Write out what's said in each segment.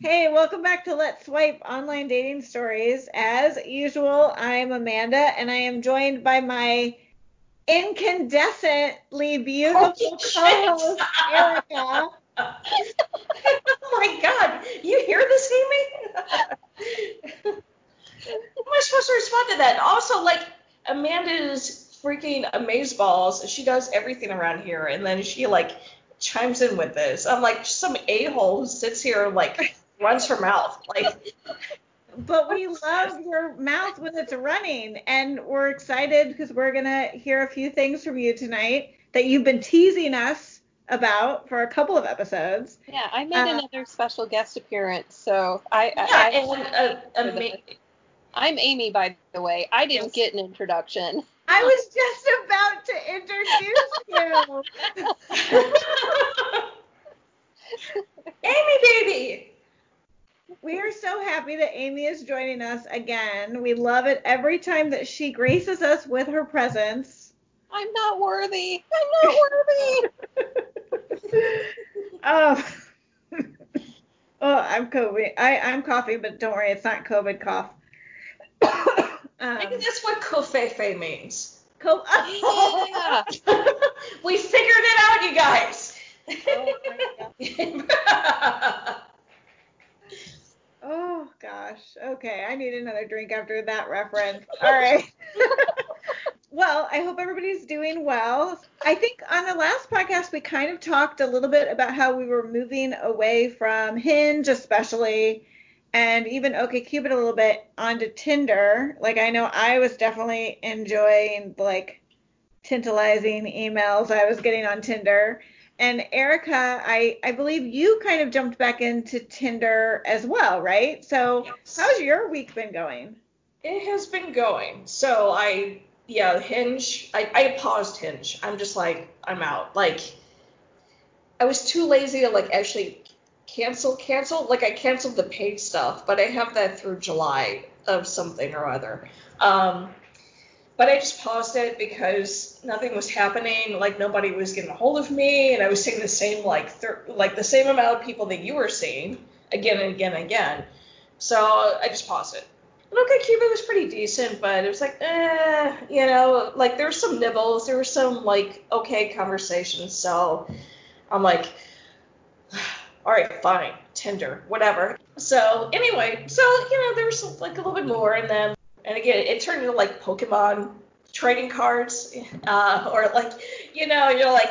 Hey, welcome back to Let's Swipe Online Dating Stories. As usual, I'm Amanda and I am joined by my incandescently beautiful co-host, Erica. oh my god, you hear this, Amy? How am I supposed to respond to that? Also, like, Amanda's freaking amazeballs. She does everything around here, and then she, like, chimes in with this. I'm like, some a-hole who sits here, like, runs her mouth. Like, but we love your mouth when it's running, and we're excited because we're gonna hear a few things from you tonight that you've been teasing us about for a couple of episodes. Yeah, I made uh, another special guest appearance, so I. Yeah, I, and uh, ama- I'm Amy, by the way. I didn't yes. get an introduction. I was just about to introduce you. Amy, baby. We are so happy that Amy is joining us again. We love it every time that she graces us with her presence. I'm not worthy. I'm not worthy. um, oh, I'm COVID. I, I'm coughing, but don't worry, it's not COVID cough. um, Maybe that's what covfefe means. Co- oh, yeah. we figured it out, you guys. Oh Oh gosh. Okay, I need another drink after that reference. All right. well, I hope everybody's doing well. I think on the last podcast we kind of talked a little bit about how we were moving away from Hinge especially and even OkCupid a little bit onto Tinder. Like I know I was definitely enjoying like tantalizing emails I was getting on Tinder and Erica, I, I believe you kind of jumped back into Tinder as well, right? So yes. how's your week been going? It has been going. So I yeah, Hinge. I, I paused Hinge. I'm just like I'm out. Like I was too lazy to like actually cancel cancel. Like I canceled the paid stuff, but I have that through July of something or other. Um, but I just paused it because nothing was happening. Like nobody was getting a hold of me, and I was seeing the same like thir- like the same amount of people that you were seeing again and again and again. So I just paused it. And Cupid was pretty decent, but it was like, eh, you know, like there were some nibbles, there were some like okay conversations. So I'm like, all right, fine, Tinder, whatever. So anyway, so you know, there was like a little bit more, and then and again, it turned into like Pokemon trading cards, uh, or like, you know, you're like,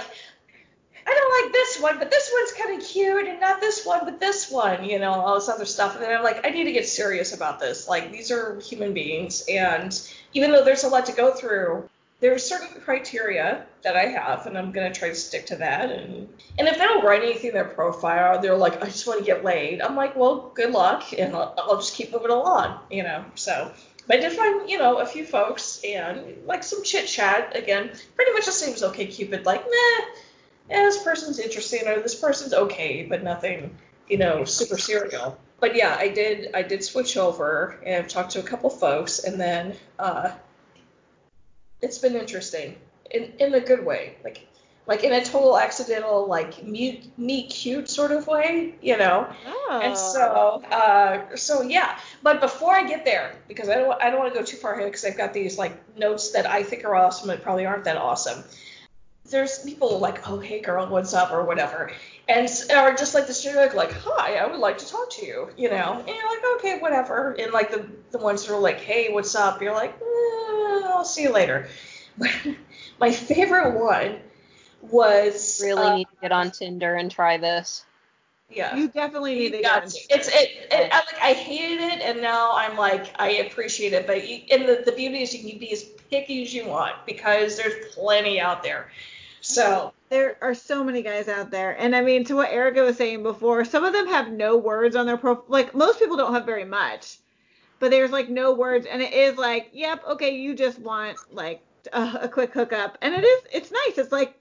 I don't like this one, but this one's kind of cute, and not this one, but this one, you know, all this other stuff. And then I'm like, I need to get serious about this. Like, these are human beings, and even though there's a lot to go through, there are certain criteria that I have, and I'm gonna try to stick to that. And and if they don't write anything in their profile, they're like, I just want to get laid. I'm like, well, good luck, and I'll, I'll just keep moving along, you know. So but I did find, you know, a few folks and like some chit chat. Again, pretty much the same as Cupid, Like, nah, yeah, this person's interesting or this person's okay, but nothing, you know, super serial. But yeah, I did I did switch over and talked to a couple folks and then uh, it's been interesting in in a good way. Like like in a total accidental, like me, me cute sort of way, you know. Oh. And so, uh, so yeah. But before I get there, because I don't, I don't want to go too far ahead, because I've got these like notes that I think are awesome but probably aren't that awesome. There's people like, oh hey girl, what's up or whatever, and or just like the generic like, hi, I would like to talk to you, you know. And you're like, okay, whatever. And like the the ones that are like, hey, what's up? You're like, eh, I'll see you later. my favorite one was really uh, need to get on Tinder and try this. Yeah, you definitely need to get. It. It's it, it. I, like I hated it, and now I'm like I appreciate it. But you, and the the beauty is you can be as picky as you want because there's plenty out there. So there are so many guys out there, and I mean to what Erica was saying before, some of them have no words on their profile. Like most people don't have very much, but there's like no words, and it is like, yep, okay, you just want like a, a quick hookup, and it is it's nice. It's like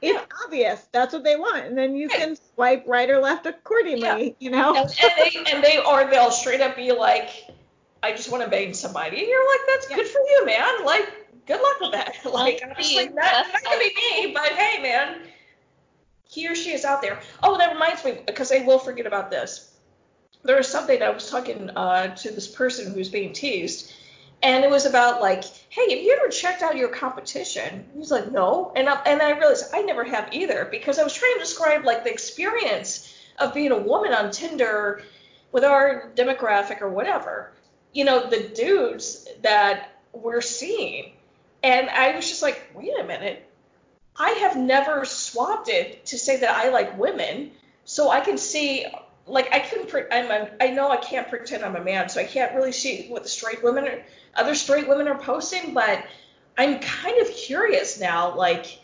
it's yeah. obvious. That's what they want. And then you can swipe right or left accordingly yeah. you know? And, and, they and they or they'll straight up be like i just want to bang somebody. And you're like that's yeah. good for you man. Like good luck with that. Like obviously not, not gonna be me but hey man he or she is out there. Oh that reminds me because i will forget about this. There was something I was talking uh, to this person who was being teased, and it was about like, hey, have you ever checked out your competition? He's like, no, and I, and I realized I never have either because I was trying to describe like the experience of being a woman on Tinder with our demographic or whatever. You know, the dudes that we're seeing, and I was just like, wait a minute, I have never swapped it to say that I like women, so I can see like I couldn't. Pre- I'm a, I know I can't pretend I'm a man, so I can't really see what the straight women are, other straight women are posting. But I'm kind of curious now, like,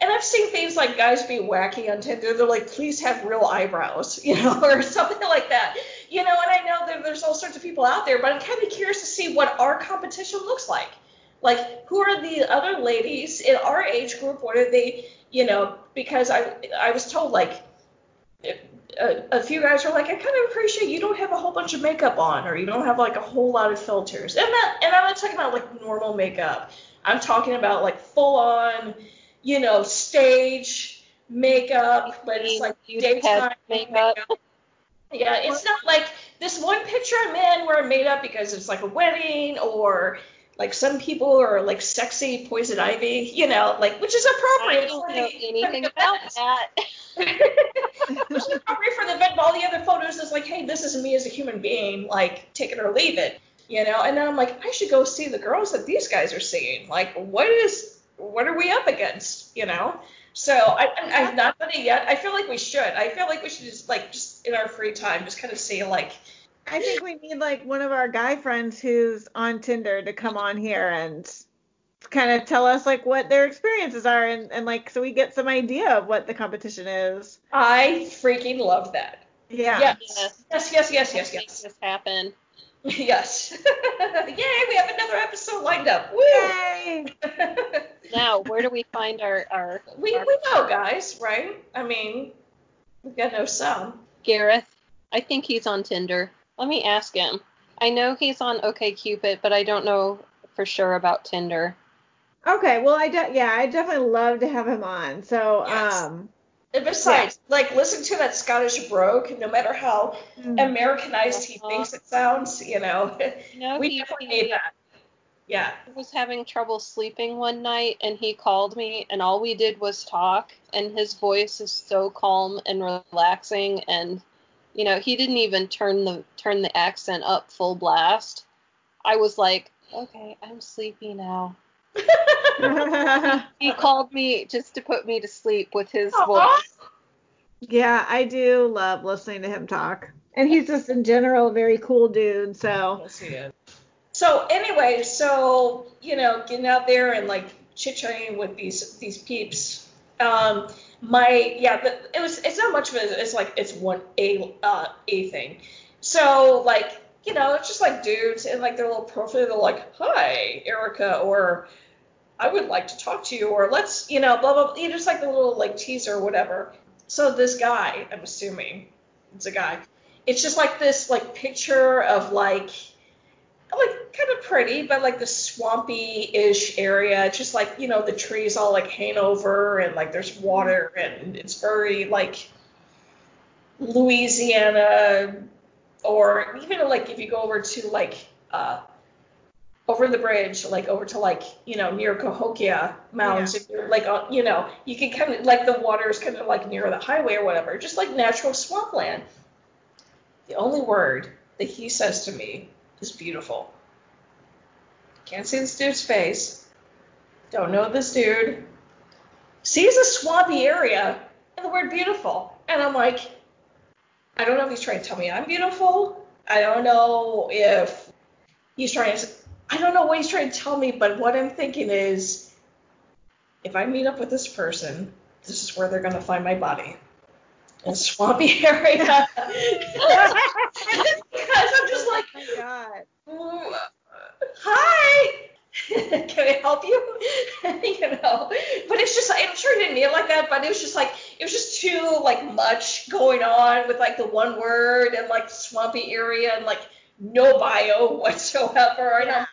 and I've seen things like guys be wacky on Tinder. They're like, please have real eyebrows, you know, or something like that, you know. And I know that there's all sorts of people out there, but I'm kind of curious to see what our competition looks like. Like, who are the other ladies in our age group? What are they, you know? Because I I was told like a, a, few guys are like, I kind of appreciate you don't have a whole bunch of makeup on, or you don't have like a whole lot of filters. And that, and I'm not talking about like normal makeup. I'm talking about like full on, you know, stage makeup, but it's like daytime makeup. makeup. Yeah, it's not like this one picture I'm in where I'm made up because it's like a wedding or like some people are like sexy poison ivy, you know, like which is appropriate. I don't know anything about that. Which is appropriate for the event. But all the other photos is like, hey, this is me as a human being, like take it or leave it, you know. And then I'm like, I should go see the girls that these guys are seeing. Like, what is, what are we up against, you know? So I, I've not done it yet. I feel like we should. I feel like we should just like just in our free time just kind of see like I think we need like one of our guy friends who's on Tinder to come on here and kind of tell us like what their experiences are and, and like so we get some idea of what the competition is. I freaking love that. Yeah. Yes. Yes, yes, yes, yes, yes. Make this happen. Yes. Yay, we have another episode lined up. Woo! Yay! now, where do we find our our We our, we know guys, right? I mean, we've got no some. Gareth. I think he's on Tinder. Let me ask him. I know he's on OKCupid, but I don't know for sure about Tinder. Okay, well, I de- yeah, I definitely love to have him on. So, Yes. um, And besides, like, listen to that Scottish brogue, no matter how mm, Americanized he Uh-huh. thinks it sounds, you know, You know, we he, definitely he need that. Yeah. I was having trouble sleeping one night, and he called me, and all we did was talk, and his voice is so calm and relaxing, and you know, he didn't even turn the turn the accent up full blast. I was like, okay, I'm sleepy now. He called me just to put me to sleep with his Aw. voice. yeah, I do love listening to him talk. And he's just in general a very cool dude. So, Let's see. So anyway, so you know, getting out there and like chit chatting with these these peeps. Um, my yeah, but it was it's not much of it. It's like it's one a uh, a thing. So like you know, it's just like dudes and like their little profile. They're like, "Hi, Erica," or "I would like to talk to you," or "Let's," you know, blah blah. blah. You know, just like the little like teaser or whatever. So this guy, I'm assuming it's a guy. It's just like this like picture of like like kind of pretty, but like the swampy-ish area. It's just like you know the trees all like hang over and like there's water and it's very like Louisiana or even like if you go over to like uh over the bridge, like over to like you know near Cahokia Mounds, if you're like on, you know you can kind of like the water is kind of like near the highway or whatever, just like natural swampland. The only word that he says to me is beautiful. Can't see this dude's face. Don't know this dude. Sees a swampy area and the word beautiful. And I'm like, I don't know if he's trying to tell me I'm beautiful. I don't know if he's trying to, I don't know what he's trying to tell me, but what I'm thinking is if I meet up with this person, this is where they're going to find my body. In a swampy area. because I'm just like, oh my God. "Mm, hi can i help you you know but it's just i'm sure he didn't mean it like that but it was just like it was just too like much going on with like the one word and like swampy area and like no bio whatsoever and I'm,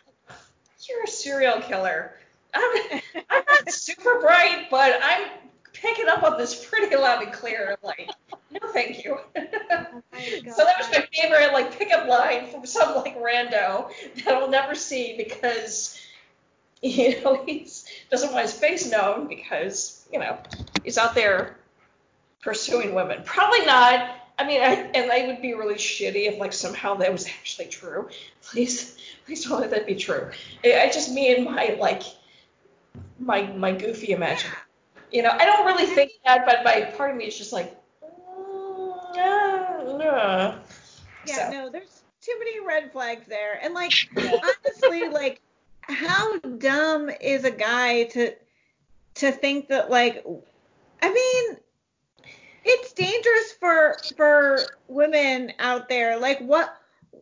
you're a serial killer i'm i'm not super bright but i'm picking up on this pretty loud and clear I'm like no thank you Oh so that was my oh favorite like pickup line from some like rando that I'll never see because you know he doesn't want his face known because you know he's out there pursuing women. Probably not. I mean, I, and I would be really shitty if like somehow that was actually true. Please, please don't let that be true. I, I just me and my like my my goofy imagination. You know, I don't really think that, but my part of me is just like, mm, uh, Yeah, so. no, there's too many red flags there. And like honestly, like how dumb is a guy to to think that like I mean it's dangerous for for women out there. Like what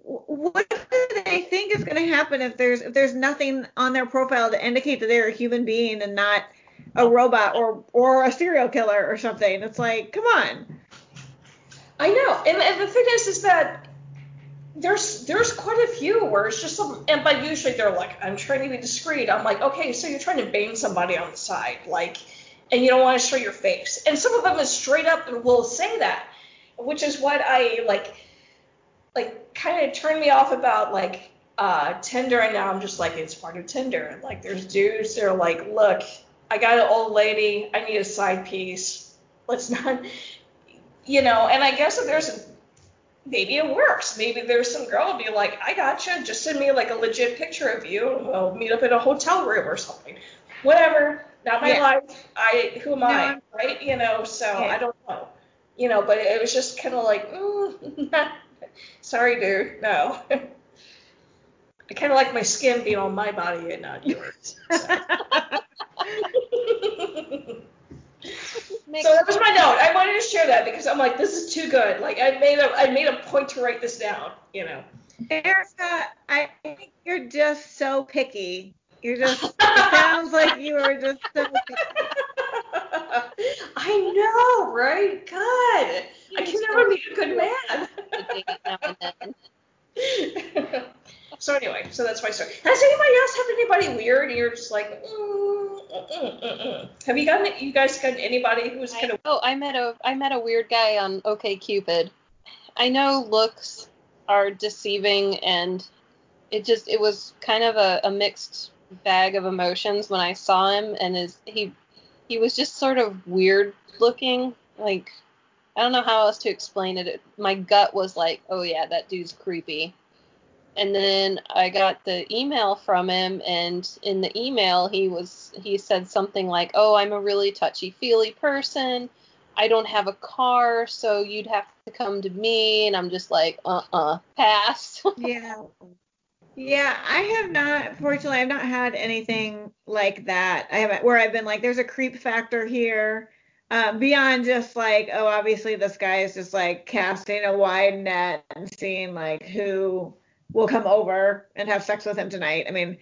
what do they think is going to happen if there's if there's nothing on their profile to indicate that they're a human being and not a robot or or a serial killer or something? It's like, come on. I know, and, and the thing is, is that there's there's quite a few where it's just some, and by usually they're like, I'm trying to be discreet. I'm like, okay, so you're trying to bang somebody on the side, like, and you don't want to show your face. And some of them is straight up will say that, which is what I like, like kind of turned me off about like uh Tinder, and now I'm just like, it's part of Tinder. Like, there's dudes that are like, look, I got an old lady, I need a side piece. Let's not, you know. And I guess if there's maybe it works. Maybe there's some girl will be like, I gotcha. Just send me like a legit picture of you. We'll meet up in a hotel room or something. Whatever. Not my Yeah. life. I who am No, I? Right? You know. So Yeah. I don't know. You know. But it was just kind of like, mm, sorry, dude. No. I kind of like my skin being on my body and not yours. Makes So that was my note. I wanted to share that because I'm like, this is too good. Like I made a I made a point to write this down. You know. Erica, I think you're just so picky. You're just. It sounds like you are just so. I know, right? God, I can never be a good man. a date now and then. so anyway, so that's my story. Has anybody else had anybody weird? And you're just like, mm, mm, mm, mm, mm. have you gotten you guys gotten anybody who was kind of oh, I met a I met a weird guy on OK Cupid. I know looks are deceiving, and it just it was kind of a, a mixed bag of emotions when I saw him, and his he he was just sort of weird looking. Like I don't know how else to explain it. it. My gut was like, oh yeah, that dude's creepy. And then I got the email from him, and in the email he was he said something like, "Oh, I'm a really touchy feely person. I don't have a car, so you'd have to come to me." And I'm just like, "Uh-uh, pass." Yeah. Yeah, I have not. Fortunately, I've not had anything like that. I haven't where I've been like, there's a creep factor here. Um, beyond just like, oh, obviously this guy is just like casting a wide net and seeing like who will come over and have sex with him tonight. I mean,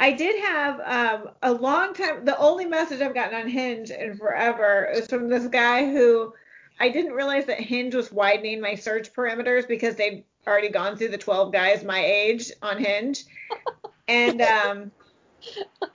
I did have um, a long time. The only message I've gotten on Hinge in forever is from this guy who I didn't realize that Hinge was widening my search parameters because they'd already gone through the 12 guys my age on Hinge. And um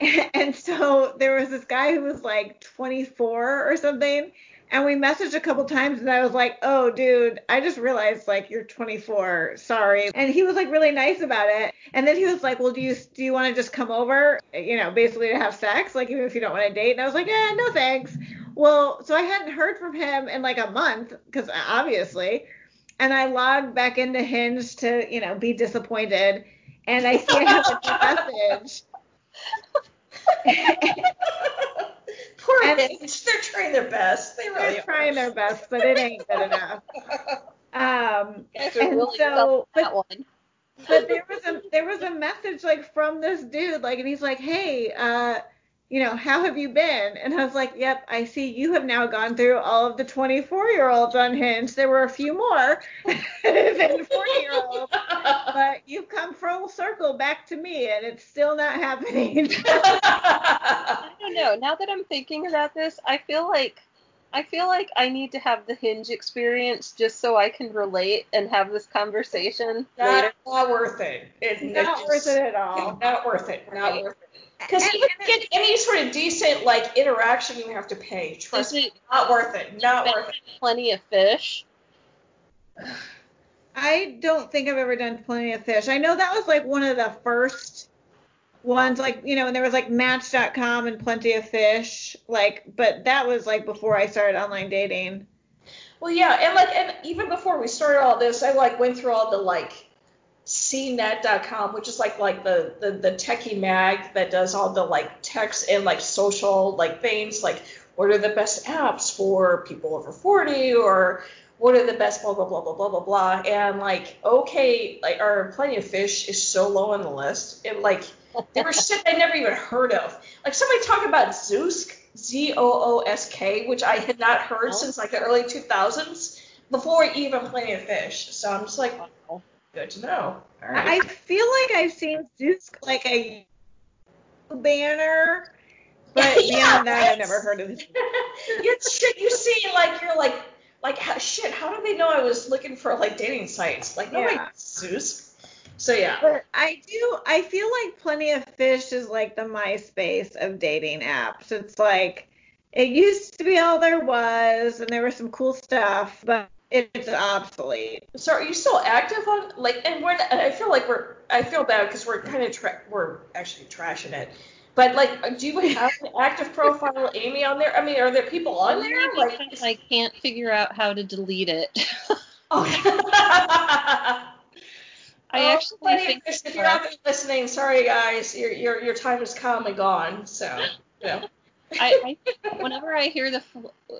and so there was this guy who was like 24 or something and we messaged a couple times and I was like, "Oh, dude, I just realized like you're 24. Sorry." And he was like really nice about it. And then he was like, "Well, do you do you want to just come over, you know, basically to have sex, like even if you don't want to date?" And I was like, "Yeah, no thanks." Well, so I hadn't heard from him in like a month because obviously, and I log back into Hinge to, you know, be disappointed, and I see I have a message. Poor And- kids. They're trying their best. They really They're are. trying their best, but it ain't good enough. Um, You guys are and really so, selling that one. but there was a there was a message like from this dude like and he's like hey uh you know how have you been and i was like yep i see you have now gone through all of the 24 year olds on hinge there were a few more than 40 year olds but you've come full circle back to me and it's still not happening I don't know. Now that I'm thinking about this, I feel like I feel like I need to have the hinge experience just so I can relate and have this conversation later. not, not worth it. It's not it's worth it at all Not worth it. Not Right. worth it. Because And- even to get any sort of decent like interaction, you have to pay. Trust me, not worth it. Not worth it. plenty of fish? I I don't think I've ever done Plenty of Fish. I know that was like one of the first ones, like you know, and there was like Match.com and Plenty of Fish, like, but that was like before I started online dating. Well, yeah, and like, and even before we started all this, I like went through all the like cnet.com, which is like like the, the the techie mag that does all the like text and like social like things, like what are the best apps for people over 40 or what are the best blah blah blah blah blah blah blah. And like okay like our plenty of fish is so low on the list. It like there was shit I never even heard of. Like somebody talk about Zoosk Z O O S K which I had not heard oh. since like the early 2000s before even plenty of fish. So I'm just like good to know I feel like I've seen Zoosk like a banner but yeah, beyond that, I've never heard of it. it's shit you see, like you're like like how, shit, how do they know I was looking for like dating sites? Like nobody yeah. Zoosk. So yeah. But I do I feel like Plenty of Fish is like the MySpace of dating apps. It's like it used to be all there was and there was some cool stuff, but it's obsolete. So are you still active on like and we're I feel like we're I feel bad because we're kind of tra- we're actually trashing it. But like, do you have an active profile, Amy, on there? I mean, are there people on there? Like, I can't figure out how to delete it. oh. I oh, actually think if you're out there listening, sorry guys, your your your time has come and gone. So, you know. I, I whenever I hear the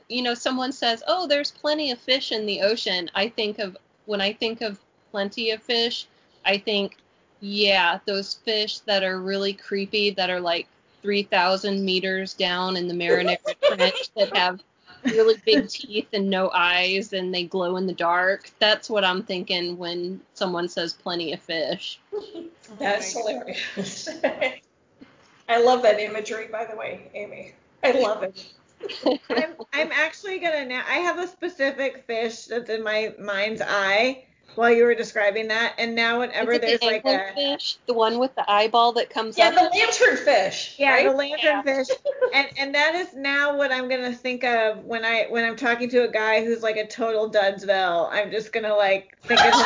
you know someone says, "Oh, there's plenty of fish in the ocean," I think of when I think of plenty of fish, I think yeah, those fish that are really creepy, that are like 3,000 meters down in the Marinara Trench, that have really big teeth and no eyes, and they glow in the dark. That's what I'm thinking when someone says plenty of fish. That's oh hilarious. I love that imagery, by the way, Amy. I love it. I'm, I'm actually gonna now. I have a specific fish that's in my mind's eye while you were describing that, and now whenever there's the like a fish, the one with the eyeball that comes yeah, up. Yeah, the lantern fish. Yeah, right? the lantern yeah. fish, and and that is now what I'm gonna think of when I when I'm talking to a guy who's like a total dudsville. I'm just gonna like think of. Him.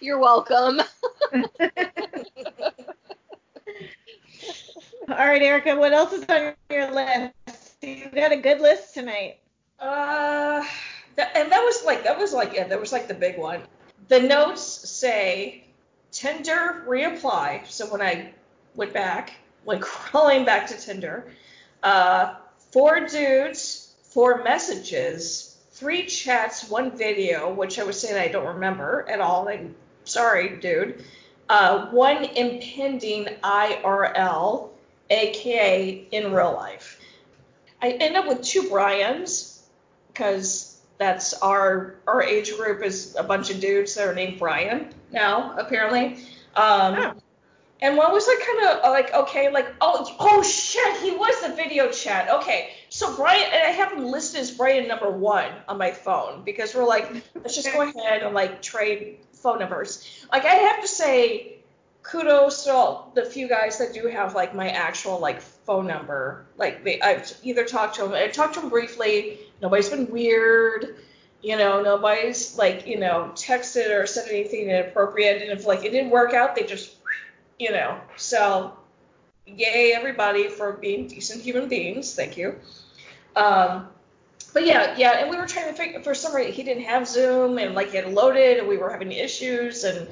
You're welcome. All right, Erica, what else is on your list? You got a good list tonight. Uh, that, and that was like that was like yeah, that was like the big one. The notes say Tinder reapply. So when I went back, went crawling back to Tinder, uh, four dudes, four messages, three chats, one video, which I was saying I don't remember at all. Like, sorry, dude. Uh, one impending IRL, aka in real life. I end up with two Brians because that's our our age group is a bunch of dudes that are named Brian now apparently. Um. And one was like kind of like okay, like oh oh shit, he was the video chat. Okay, so Brian and I have him listed as Brian number one on my phone because we're like let's just go ahead and like trade phone numbers. Like I have to say kudos to all the few guys that do have like my actual like phone number. Like they, I've either talked to them, I talked to them briefly. Nobody's been weird, you know. Nobody's like you know texted or said anything inappropriate. And if like it didn't work out, they just, you know. So, yay everybody for being decent human beings. Thank you. Um, but yeah, yeah, and we were trying to figure for some reason he didn't have Zoom and like it loaded and we were having issues and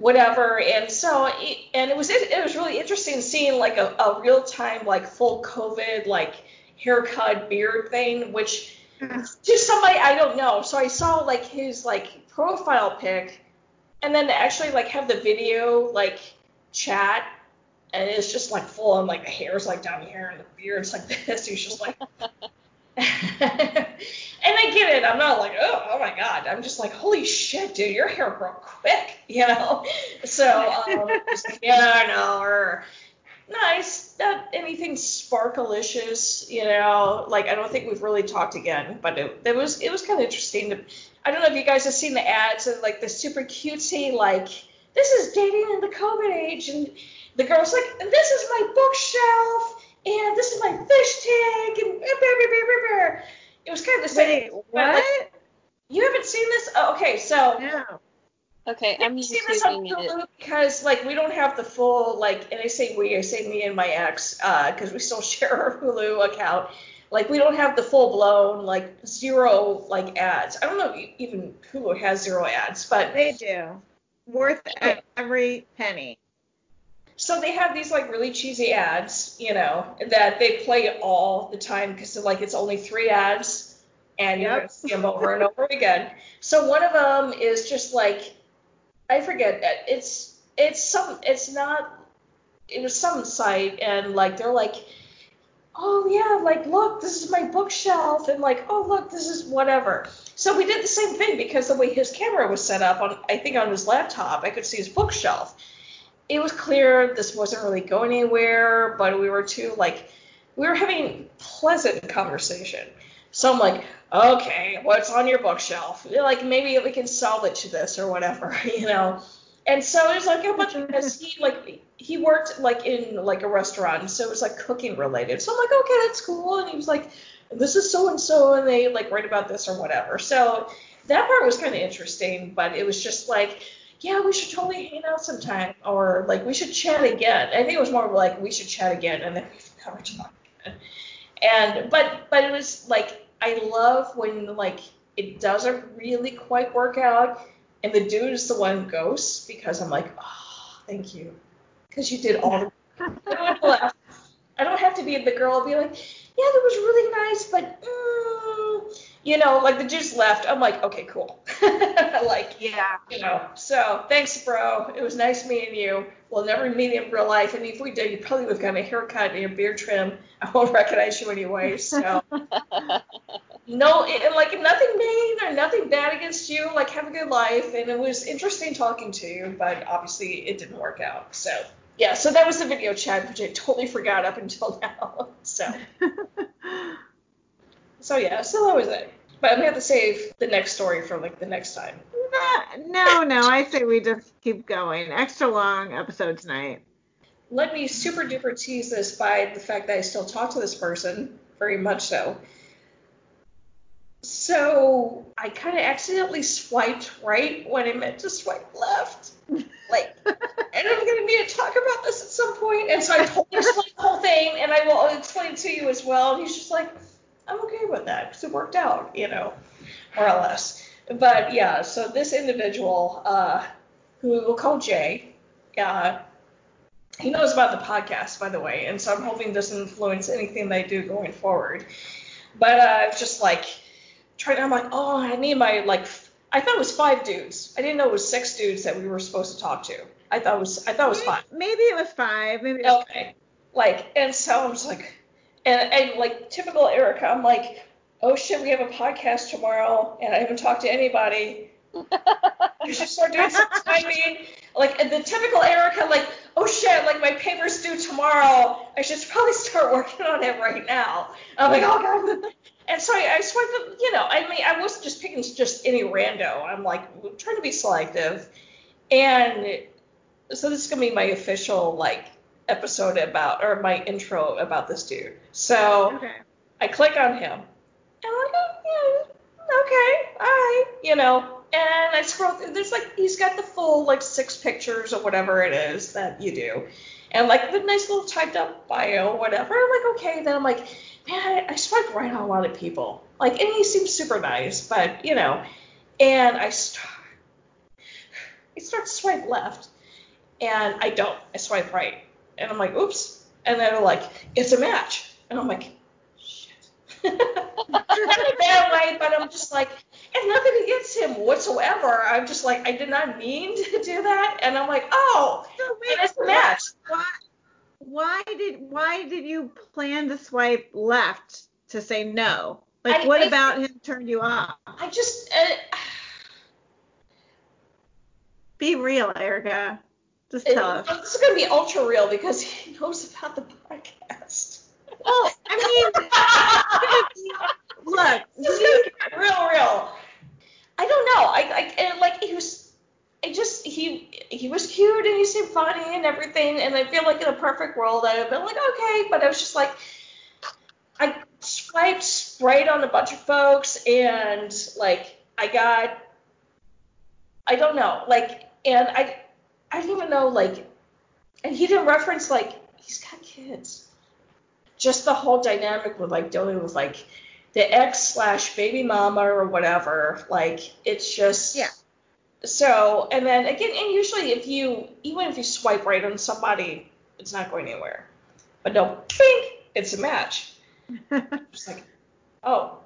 whatever. And so, and it was it was really interesting seeing like a, a real time like full COVID like haircut beard thing, which mm-hmm. to somebody I don't know. So I saw like his like profile pic, and then actually like have the video like chat. And it's just like full on like the hair's like down here and the beard's like this. He's just like and I get it. I'm not like, oh, oh my god. I'm just like, holy shit, dude, your hair grew quick, you know. So um, like, yeah, no, or nice, not anything sparkalicious, you know. Like I don't think we've really talked again, but it, it was it was kind of interesting. To, I don't know if you guys have seen the ads of like the super cutesy like this is dating in the COVID age, and the girl's like, this is my bookshelf and this is my fish tank and It was kind of the same. Wait, but, like, what? you haven't seen this? Oh, okay, so No. Okay, I'm I've this on YouTubing it. Hulu because like we don't have the full like, and I say we, I say me and my ex, uh, because we still share our Hulu account. Like we don't have the full blown like zero like ads. I don't know if even Hulu has zero ads, but They do. Worth Okay. every penny. So they have these like really cheesy ads, you know, that they play all the time because like it's only three ads and you're gonna see them over and over again. So one of them is just like I forget it's it's some it's not it was some site and like they're like oh yeah like look this is my bookshelf and like oh look this is whatever so we did the same thing because the way his camera was set up on i think on his laptop i could see his bookshelf it was clear this wasn't really going anywhere but we were too like we were having pleasant conversation so i'm like okay what's on your bookshelf like maybe we can salvage this or whatever you know and so it was like a bunch of because he like he worked like in like a restaurant, so it was like cooking related. So I'm like, okay, that's cool. And he was like, this is so and so, and they like write about this or whatever. So that part was kind of interesting, but it was just like, yeah, we should totally hang out sometime, or like we should chat again. I think it was more like we should chat again, and then we've never talked again. And but but it was like I love when like it doesn't really quite work out, and the dude is the one who ghosts because I'm like, oh, thank you, because you did all the. I don't have- I don't have to be the girl be like, yeah, that was really nice, but mm, you know, like the juice left. I'm like, okay, cool. like, Yeah. you know, so thanks, bro. It was nice meeting you. We'll never meet in real life, and if we did, you probably would have gotten a haircut and a beard trim. I won't recognize you anyway. So no, it, like nothing mean or nothing bad against you. Like have a good life, and it was interesting talking to you, but obviously it didn't work out. So yeah, so that was the video chat, which I totally forgot up until now. So so yeah, so that was it. But I'm gonna have to save the next story for like the next time. no, no, I say we just keep going. Extra long episode tonight. let me super duper tease this by the fact that I still talk to this person, very much so. So I kind of accidentally swiped right when I meant to swipe left. Like, and I'm gonna need to talk about this at some point. And so I told him the whole thing, and I will explain to you as well. And he's just like, I'm okay with that because it worked out, you know, more or less. But yeah, so this individual, uh, who we'll call Jay, uh, he knows about the podcast, by the way, and so I'm hoping this doesn't influence anything they do going forward. But uh, it's just like trying. I'm like, oh, I need my like. f- I thought it was five dudes. I didn't know it was six dudes that we were supposed to talk to. I thought it was. I thought it was five. Maybe it was five. Maybe it was Okay. Like, and so I'm just like, and, and like typical Erica, I'm like, oh shit, we have a podcast tomorrow, and I haven't talked to anybody. You should start doing some timing. Like and the typical Erica, like, oh shit, like my paper's due tomorrow. I should probably start working on it right now. I'm like, oh god. And so I, I swiped, you know, I mean, I wasn't just picking just any rando. I'm like trying to be selective. And so this is gonna be my official like episode about or my intro about this dude. So okay. I click on him. And I'm like, yeah, okay, all right, you know. And I scroll through. There's like he's got the full like six pictures or whatever it is that you do, and like the nice little typed up bio, whatever. I'm like, okay. Then I'm like, man, I, I swipe right on a lot of people. Like, and he seems super nice, but you know. And I start, I start swipe left, and I don't. I swipe right, and I'm like, oops. And then they're like, it's a match, and I'm like, shit. Not in a bad way, but I'm just like, and nothing against him whatsoever. I'm just like, I did not mean to do that, and I'm like, oh, So and it's a match. Why, why did why did you plan to swipe left to say no? Like, I- what I- about him turned you off? I just, uh, Be real, Erica. Just it- tell us. this is gonna be ultra real because he knows about the podcast. Well, I mean, look, This is real, real. I don't know. I, I and, like he was. I just he he was cute and he seemed funny and everything. And I feel like in a perfect world I'd have been like okay, but I was just like I swiped sprayed on a bunch of folks, and like I got, I don't know, like, and I, I didn't even know like, and he didn't reference like he's got kids. Just the whole dynamic with like dealing with like the ex slash baby mama or whatever, like it's just Yeah. So and then again, and usually if you even if you swipe right on somebody, it's not going anywhere. But no, bing, it's a match. Just like, oh,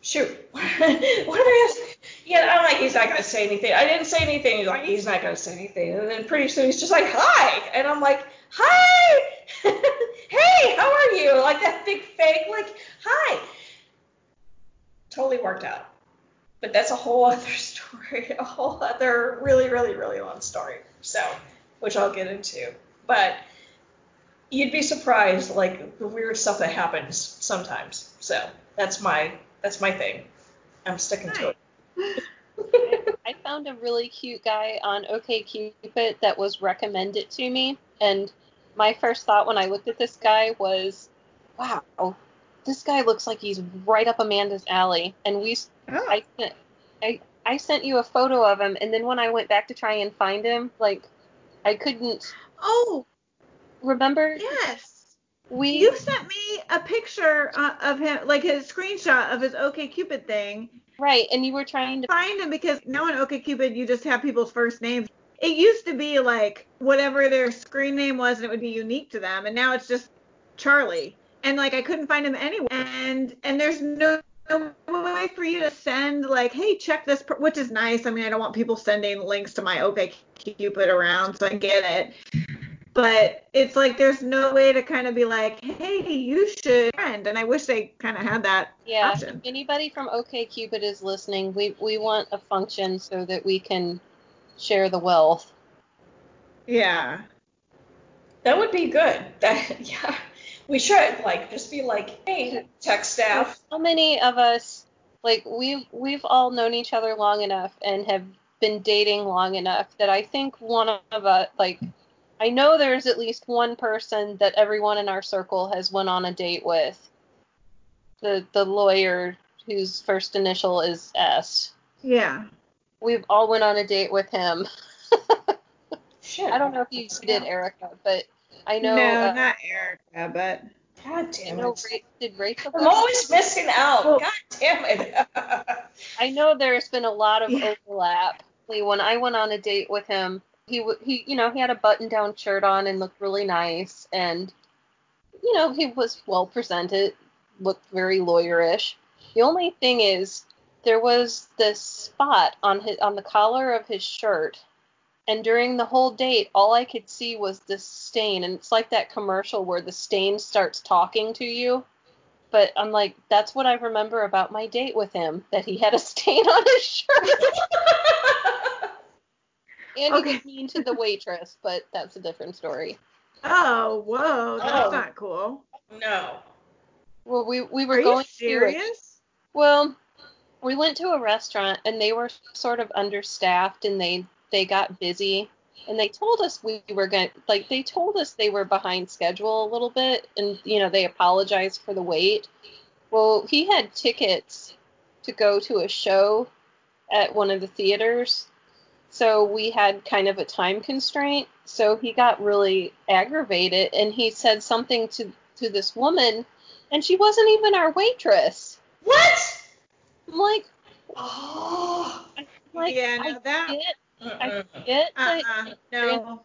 shoot. what am I gonna Yeah, I'm like, he's not gonna say anything. I didn't say anything. He's like, he's not gonna say anything. And then pretty soon he's just like, hi. And I'm like, hi. hey, how are you? Like that big fake, like, hi. Totally worked out. But that's a whole other story, a whole other really, really, really long story. So, which I'll get into. But you'd be surprised, like the weird stuff that happens sometimes. So that's my that's my thing. I'm sticking to it. I found a really cute guy on OkCupid that was recommended to me, and my first thought when I looked at this guy was, "Wow, this guy looks like he's right up Amanda's alley." And we, Oh. I I, I sent you a photo of him, and then when I went back to try and find him, like, I couldn't oh, remember. yes. We, You sent me a picture uh, of him, like his screenshot of his OkCupid thing. right, and you were trying to. Find him because now on OkCupid you just have people's first names. It used to be like whatever their screen name was and it would be unique to them, and now it's just Charlie. And like I couldn't find him anywhere. And and there's no no way for you to send like, hey, check this, which is nice. I mean, I don't want people sending links to my OkCupid around, so I get it. But it's like there's no way to kind of be like, hey, you should friend. And I wish they kind of had that Yeah, option. if anybody from OkCupid is listening, we we want a function so that we can share the wealth. Yeah. That would be good. That yeah. We should like just be like, hey, tech staff. How many of us like we've we've all known each other long enough and have been dating long enough that I think one of us like I know there's at least one person that everyone in our circle has went on a date with. The the lawyer whose first initial is S. Yeah. We've all went on a date with him. Shit. I don't know if you did, Erica, but I know. no, uh, not Erica, but God I damn know it. Ra- did Rachel? I'm always missing out. Well- God damn it. I know there's been a lot of Yeah. overlap. When I went on a date with him, he he you know he had a button-down shirt on and looked really nice, and you know he was well presented, looked very lawyerish. The only thing is there was this spot on his on the collar of his shirt, and during the whole date, all I could see was this stain, and it's like that commercial where the stain starts talking to you. But I'm like, that's what I remember about my date with him, that he had a stain on his shirt. and he Okay. was mean to the waitress, but that's a different story. oh, whoa, that's Oh. not cool. no. Well, we we were Are you going to a, serious? well, we went to a restaurant and they were sort of understaffed and they they got busy and they told us we were going like they told us they were behind schedule a little bit and you know they apologized for the wait. Well, he had tickets to go to a show at one of the theaters. So we had kind of a time constraint. So he got really aggravated and he said something to to this woman and she wasn't even our waitress. What? I'm like, Oh. like yeah, no, I that. get, I Mm-mm. get Uh-uh, no.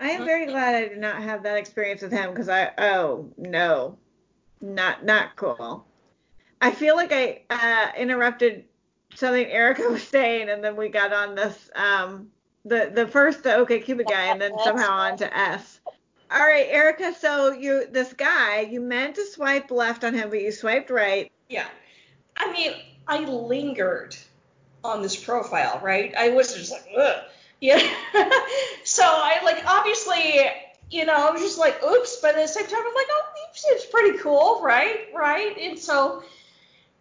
I am very glad I did not have that experience with him because I. Oh no, not not cool. I feel like I uh, interrupted something Erica was saying, and then we got on this um the the first the OK Cupid guy, and then somehow on to S. All right, Erica. So you this guy you meant to swipe left on him, but you swiped right. Yeah. I mean, I lingered on this profile, right? I was just like, ugh. Yeah. so I like obviously, you know, I was just like, oops, but at the same time, I'm like, oh, seems pretty cool, right? Right? And so,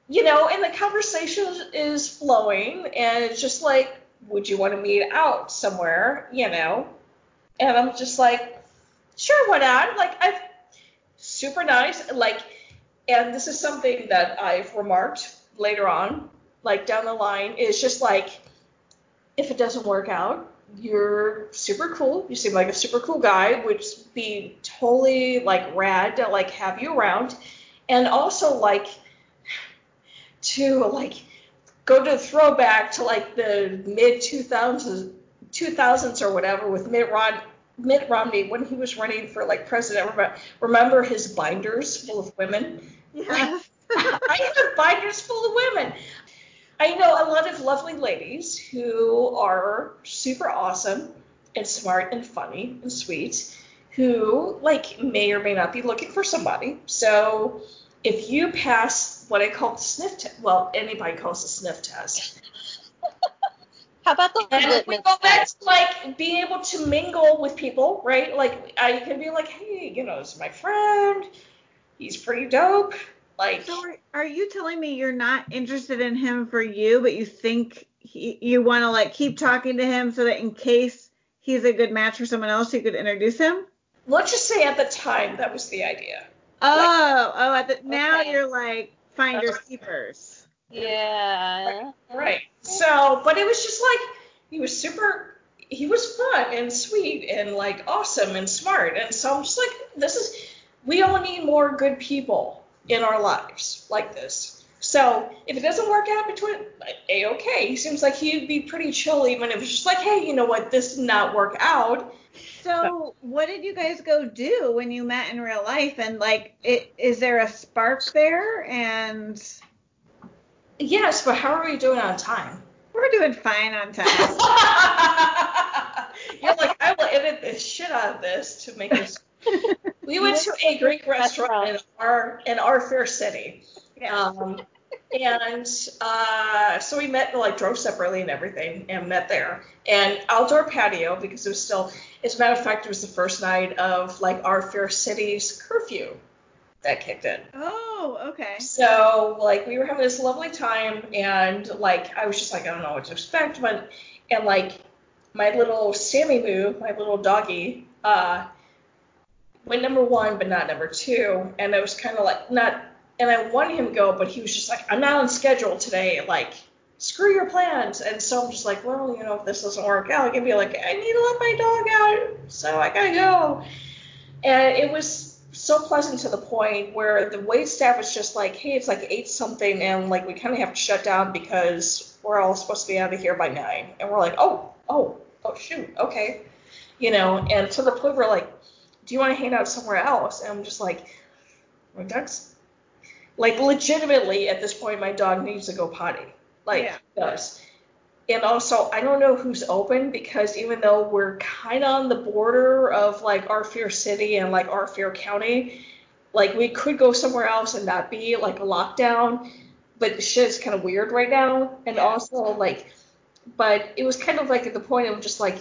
you know, and the conversation is flowing, and it's just like, would you want to meet out somewhere, you know? And I'm just like, sure, why not? Like, I've super nice. Like, and this is something that I've remarked later on, like down the line, is just like if it doesn't work out, you're super cool. You seem like a super cool guy, which be totally like rad to like have you around, and also like to like go to throwback to like the mid 2000s 2000s or whatever with Mitt, Ron, Mitt Romney when he was running for like president. Remember his binders full of women? Yeah. I have binders full of women. I know a lot of lovely ladies who are super awesome and smart and funny and sweet who like may or may not be looking for somebody. So if you pass what I call the sniff test, well, anybody calls the sniff test. How about the And we go back test? to like being able to mingle with people, right? Like I can be like, hey, you know, it's my friend. He's pretty dope. Like So are, are you telling me you're not interested in him for you, but you think he, you want to like keep talking to him so that in case he's a good match for someone else, you could introduce him? let's just say at the time that was the idea. Oh, oh, at the, now Okay. you're like finders keepers. Yeah. Right. So, but it was just like he was super. He was fun and sweet and like awesome and smart. And so I'm just like, this is. We all need more good people in our lives like this. So if it doesn't work out between a okay, he seems like he'd be pretty chill even if it's just like, hey, you know what, this did not work out. So, what did you guys go do when you met in real life? And like, it, is there a spark there? And Yes, but how are we doing on time? we're doing fine on time. You're like, I will edit the shit out of this to make this. We went to a Greek restaurant in our in our fair city. yeah. Um, and uh, so we met, like, drove separately and everything, and met there. And outdoor patio because it was still, as a matter of fact, it was the first night of like our fair city's curfew that kicked in. oh, okay. So like we were having this lovely time, and like I was just like I don't know what to expect, but and like my little Sammy Moo, my little doggy, uh, went number one, but not number two, and it was kind of like not, and I wanted him to go, but he was just like I'm not on schedule today, like screw your plans, and so I'm just like well you know if this doesn't work out, I can be like I need to let my dog out, so I gotta go, and it was so pleasant to the point where the wait staff was just like, hey, it's like eight something, and like we kind of have to shut down because we're all supposed to be out of here by nine, and we're like, oh, oh, oh, shoot, okay, you know, and to the point where like, do you want to hang out somewhere else? And I'm just like, my dog's like legitimately at this point, my dog needs to go potty, like Yeah. does. And also, I don't know who's open because even though we're kind of on the border of like our fair city and like our fair county, like we could go somewhere else and not be like a lockdown, but shit is kind of weird right now. And Yeah. also like, but it was kind of like at the point of just like,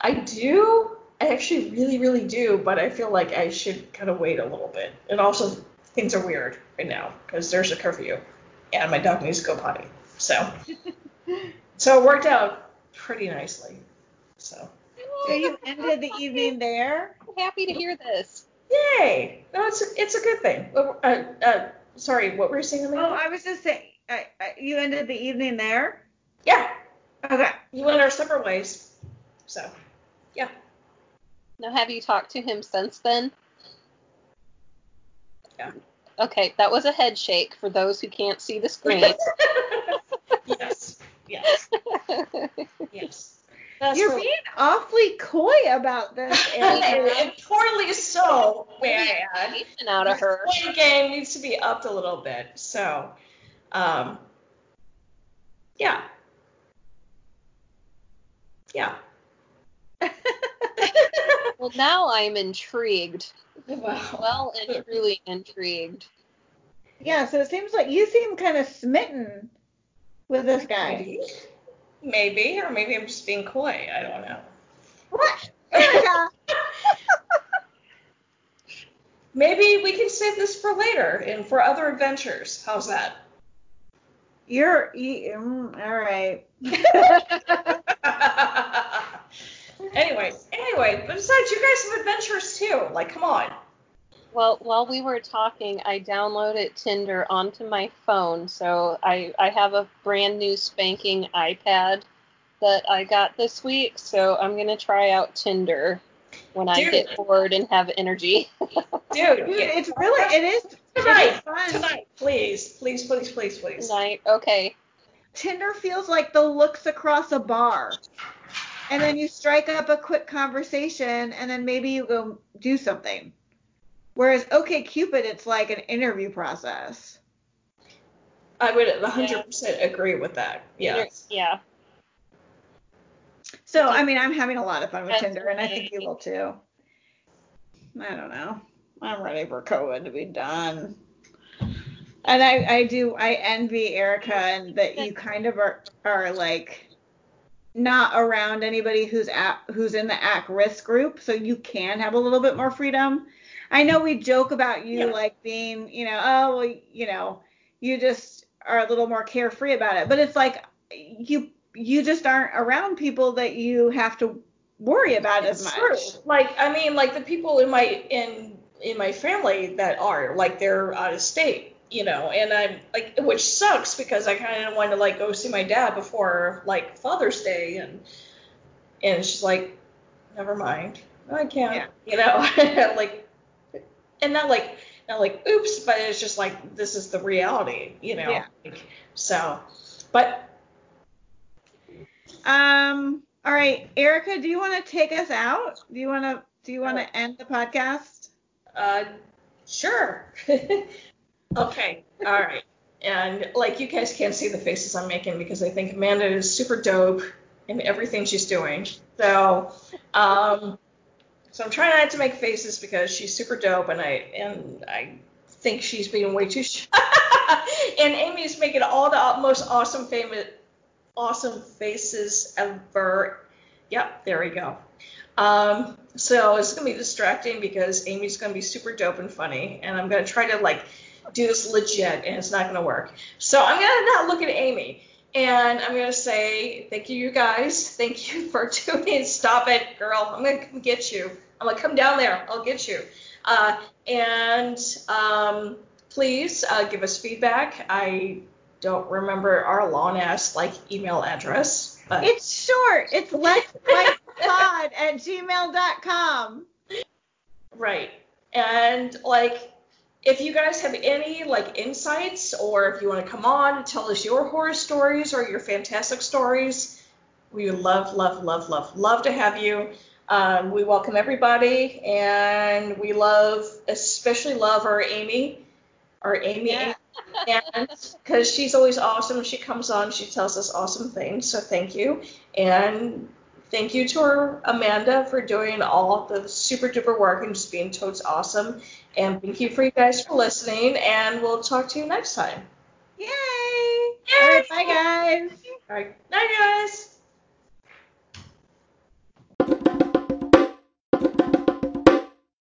I do, I actually really, really do, but I feel like I should kind of wait a little bit. And also, things are weird right now because there's a curfew, and my dog needs to go potty. So, so it worked out pretty nicely. So, So you ended the evening there? I'm happy to hear this. yay! No, it's a, it's a good thing. Uh, uh, sorry, what were you saying, Oh, I was just saying, I, I, you ended the evening there? yeah, Okay. we went our separate ways. So, yeah. Now, have you talked to him since then? Yeah. Okay, that was a head shake for those who can't see the screen. yes, yes, yes. That's You're really- being awfully coy about this, and, Erica. and poorly so, may I add. Out of her. Point game needs to be upped a little bit. So, um, yeah, yeah. Well, now I'm intrigued. wow. Well and truly intrigued. yeah, so it seems like you seem kind of smitten with this guy. Maybe. Maybe, or maybe I'm just being coy. I don't know. What? Maybe we can save this for later and for other adventures. How's that? You're, you, mm, all right. anyway, anyway, but besides, you guys have adventures too. Like, come on. Well, while we were talking, I downloaded Tinder onto my phone, so I I have a brand new spanking iPad that I got this week, so I'm gonna try out Tinder when I get bored and have energy. Dude, Dude, it's really it is it is tonight, fun. tonight, please, please, please, please, please. Night. Okay. Tinder feels like the looks across a bar. And then you strike up a quick conversation and then maybe you go do something. Whereas OK Cupid it's like an interview process. I would 100% agree with that. Yes. Yeah. So I mean I'm having a lot of fun with That's Tinder and I think you will too. I don't know. I'm ready for COVID to be done. And I, I do I envy Erica and that you kind of are are like not around anybody who's at who's in the at risk group, so you can have a little bit more freedom. I know we joke about you Yeah. like being, you know, oh well, you know, you just are a little more carefree about it. But it's like you you just aren't around people that you have to worry about as much. true. Like I mean, like the people in my in in my family that are like they're out of state, you know, and I'm like, which sucks because I kind of wanted to like go see my dad before like Father's Day, and and she's like, never mind, I can't, you know, like, and not like not like oops, but it's just like this is the reality, you know. Yeah. Like, so, but Um. All right, Erica, do you want to take us out? Do you want to Do you want to end the podcast? Uh, sure. okay. All right. And like you guys can't see the faces I'm making because I think Amanda is super dope in everything she's doing. So, um, so I'm trying not to make faces because she's super dope and I and I think she's being way too shy. and Amy's making all the most awesome famous awesome faces ever. Yep, there we go. Um, so it's gonna be distracting because Amy's gonna be super dope and funny, and I'm gonna try to like do this legit, and it's not gonna work. So I'm gonna not look at Amy, and I'm gonna say thank you, you guys. Thank you for tuning. Stop it, girl. I'm gonna come get you. I'm gonna come down there. I'll get you. Uh, and um, please uh, give us feedback. I don't remember our long ass like email address, but It's short. It's let's pod at gmail.com. Right. And like if you guys have any like insights or if you want to come on and tell us your horror stories or your fantastic stories, we would love, love, love, love, love to have you. Um, we welcome everybody and we love, especially love our Amy, our Amy, Yeah. and because she's always awesome. When she comes on, she tells us awesome things. So thank you. And thank you to our Amanda for doing all the super duper work and just being totes awesome. And thank you for you guys for listening, and we'll talk to you next time. Yay! Yay! All right, bye guys. Bye guys.